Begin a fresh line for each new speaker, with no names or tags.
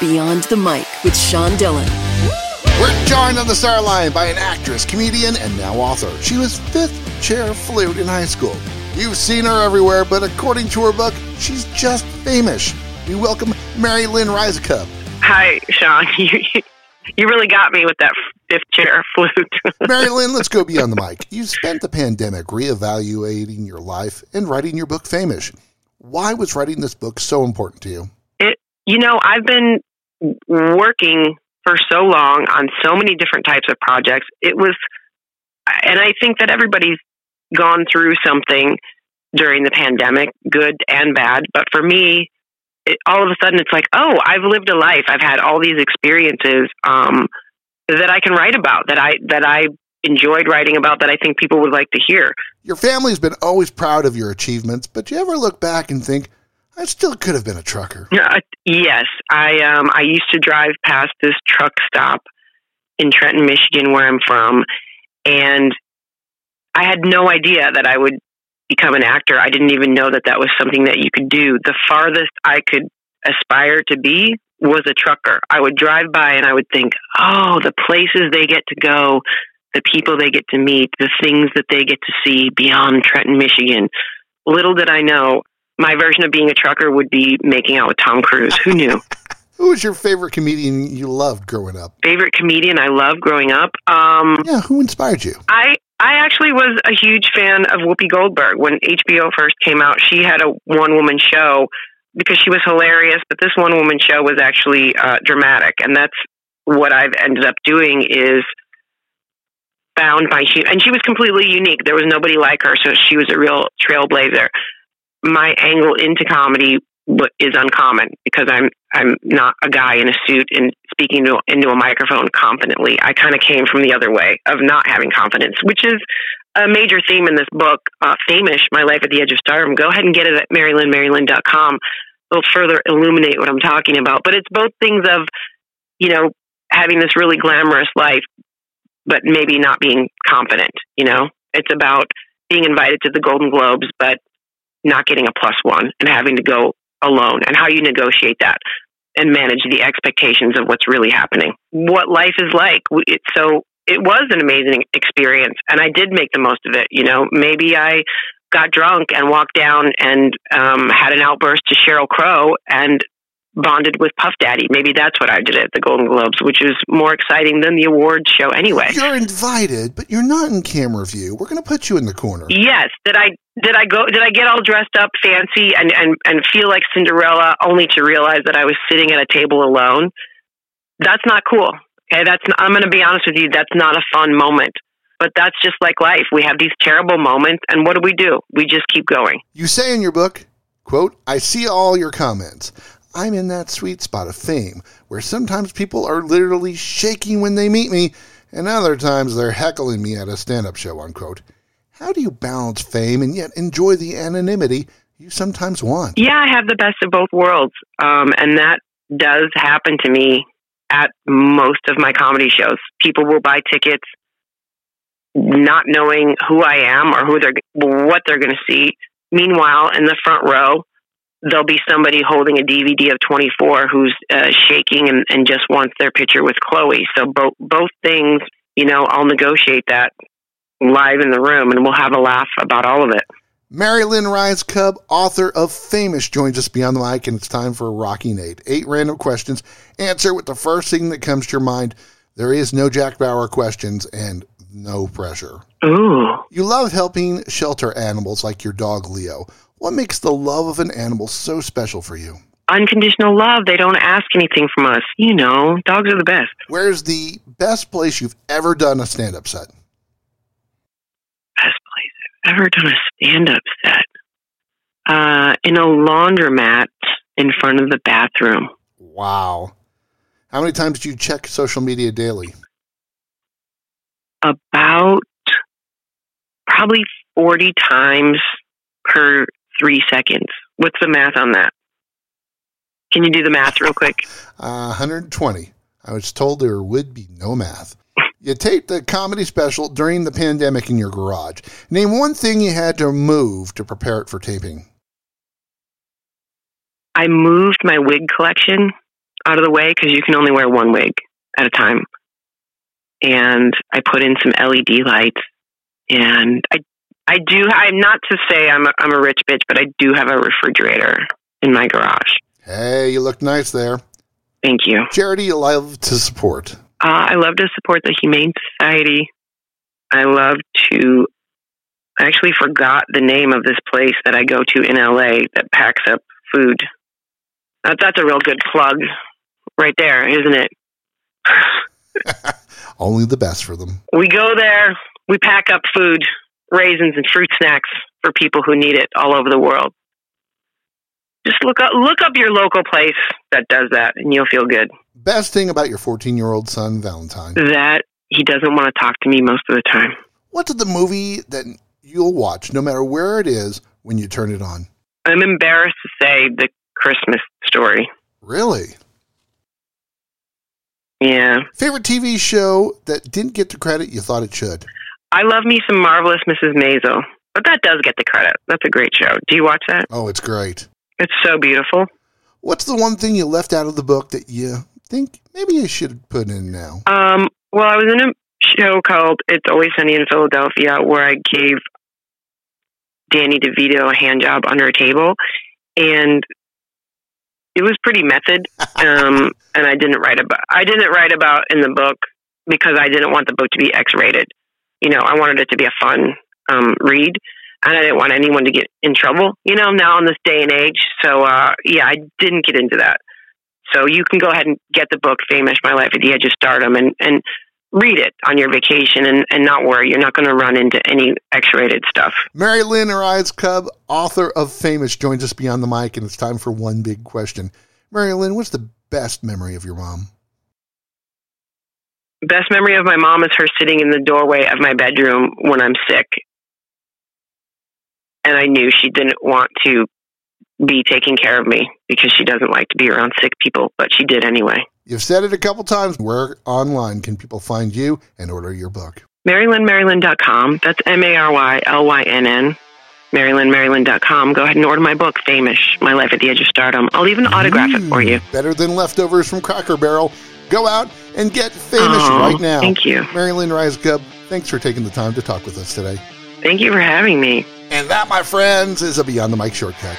Beyond the Mic with Sean Dillon.
We're joined on the star line by an actress, comedian, and now author. She was fifth chair flute in high school. You've seen her everywhere, but according to her book, she's just famous. We welcome Mary Lynn Rajskub.
Hi, Sean. You, you really got me with that fifth chair flute.
Mary Lynn, let's go beyond the mic. You spent the pandemic reevaluating your life and writing your book, Famous. Why was writing this book so important to you?
It, you know, I've been working for so long on so many different types of projects. It was, and I think that everybody's gone through something during the pandemic, good and bad. But for me, it, all of a sudden it's like, oh, I've lived a life. I've had all these experiences um, that I can write about. That I that I enjoyed writing about. That I think people would like to hear.
Your family's been always proud of your achievements, but you ever look back and think, I still could have been a trucker.
Uh, yes, I um, I used to drive past this truck stop in Trenton, Michigan, where I'm from, and I had no idea that I would become an actor. I didn't even know that that was something that you could do. The farthest I could aspire to be was a trucker. I would drive by and I would think, oh, the places they get to go, the people they get to meet, the things that they get to see beyond Trenton, Michigan. Little did I know, my version of being a trucker would be making out with Tom Cruise. Who knew?
who was your favorite comedian you loved growing up?
Favorite comedian I loved growing up? Um,
yeah, who inspired you?
I I actually was a huge fan of Whoopi Goldberg when HBO first came out. She had a one woman show because she was hilarious, but this one woman show was actually uh, dramatic, and that's what I've ended up doing is found my she and she was completely unique. There was nobody like her, so she was a real trailblazer. My angle into comedy is uncommon because I'm I'm not a guy in a suit and speaking to, into a microphone confidently. I kind of came from the other way of not having confidence, which is a major theme in this book, uh, Famous, My Life at the Edge of Stardom. Go ahead and get it at MaryLynnMaryLynn.com. It'll further illuminate what I'm talking about. But it's both things of, you know, having this really glamorous life, but maybe not being confident, you know? It's about being invited to the Golden Globes, but not getting a plus one and having to go alone and how you negotiate that and manage the expectations of what's really happening. What life is like. So it was an amazing experience and I did make the most of it. You know, maybe I got drunk and walked down and um, had an outburst to Sheryl Crow and bonded with Puff Daddy. Maybe that's what I did at the Golden Globes, which is more exciting than the awards show anyway.
You're invited, but you're not in camera view. We're going to put you in the corner.
Yes. Did I did I go did I get all dressed up fancy and and and feel like Cinderella only to realize that I was sitting at a table alone? That's not cool. Okay, that's not, I'm going to be honest with you, that's not a fun moment. But that's just like life. We have these terrible moments and what do we do? We just keep going.
You say in your book, quote, I see all your comments. I'm in that sweet spot of fame where sometimes people are literally shaking when they meet me, and other times they're heckling me at a stand up show, unquote. How do you balance fame and yet enjoy the anonymity you sometimes want?
Yeah, I have the best of both worlds. Um, and that does happen to me at most of my comedy shows. People will buy tickets not knowing who I am or who they're what they're going to see. Meanwhile, in the front row, there'll be somebody holding a DVD of 24 who's uh, shaking and, and just wants their picture with Chloe. So both both things, you know, I'll negotiate that live in the room and we'll have a laugh about all of it.
Mary Lynn Rajskub, author of Famous, joins us beyond the mic, and it's time for a Rocky Nate. Eight random questions. Answer with the first thing that comes to your mind. There is no Jack Bauer questions and no pressure.
Ooh.
You love helping shelter animals like your dog Leo. What makes the love of an animal so special for you?
Unconditional love. They don't ask anything from us. You know, dogs are the best.
Where's the best place you've ever done a stand up set?
Best place I've ever done a stand up set. Uh, in a laundromat in front of the bathroom.
Wow. How many times do you check social media daily?
About probably 40 times per three seconds. What's the math on that? Can you do the math real quick?
Uh, 120. I was told there would be no math. You taped the comedy special during the pandemic in your garage. Name one thing you had to move to prepare it for taping.
I moved my wig collection out of the way because you can only wear one wig at a time. And I put in some LED lights, and I I do. I'm not to say I'm a, I'm a rich bitch, but I do have a refrigerator in my garage.
Hey, you look nice there.
Thank you.
Charity you love to support.
Uh, I love to support the Humane Society. I love to. I actually forgot the name of this place that I go to in LA that packs up food. That, that's a real good plug right there, isn't it?
Only the best for them.
We go there, we pack up food, raisins and fruit snacks for people who need it all over the world. Just look up look up your local place that does that and you'll feel good.
Best thing about your 14 year old son, Valentine.
That he doesn't want to talk to me most of the time.
What's the movie that you'll watch no matter where it is when you turn it on?
I'm embarrassed to say the Christmas story.
Really?
Yeah.
Favorite TV show that didn't get the credit you thought it should?
I love me some Marvelous Mrs. Maisel. But that does get the credit. That's a great show. Do you watch that?
Oh, it's great.
It's so beautiful.
What's the one thing you left out of the book that you think maybe you should put in now?
Um, well, I was in a show called It's Always Sunny in Philadelphia where I gave Danny DeVito a hand job under a table. And it was pretty method. Um, and I didn't write about I didn't write about in the book because I didn't want the book to be X rated. You know, I wanted it to be a fun um, read, and I didn't want anyone to get in trouble. You know, now in this day and age. So uh, yeah, I didn't get into that. So you can go ahead and get the book "Famous: My Life at the Edge of Stardom" and and read it on your vacation and, and not worry. You're not going to run into any X-rated stuff.
Mary Lynn Rajskub, author of Famous, joins us beyond the mic, and it's time for one big question. Mary Lynn, what's the best memory of your mom?
Best memory of my mom is her sitting in the doorway of my bedroom when I'm sick. And I knew she didn't want to be taking care of me because she doesn't like to be around sick people, but she did anyway.
You've said it a couple times. Where online can people find you and order your book?
MaryLynnMaryLynn.com. That's M A R Y L Y N N. MaryLynnMaryLynn.com. Go ahead and order my book, Famous My Life at the Edge of Stardom. I'll even autograph it for you.
Better than leftovers from Cracker Barrel. Go out and get famous
Oh,
right now.
thank you.
Mary Lynn Rajskub, thanks for taking the time to talk with us today.
Thank you for having me.
And that, my friends, is a Beyond the Mic shortcut.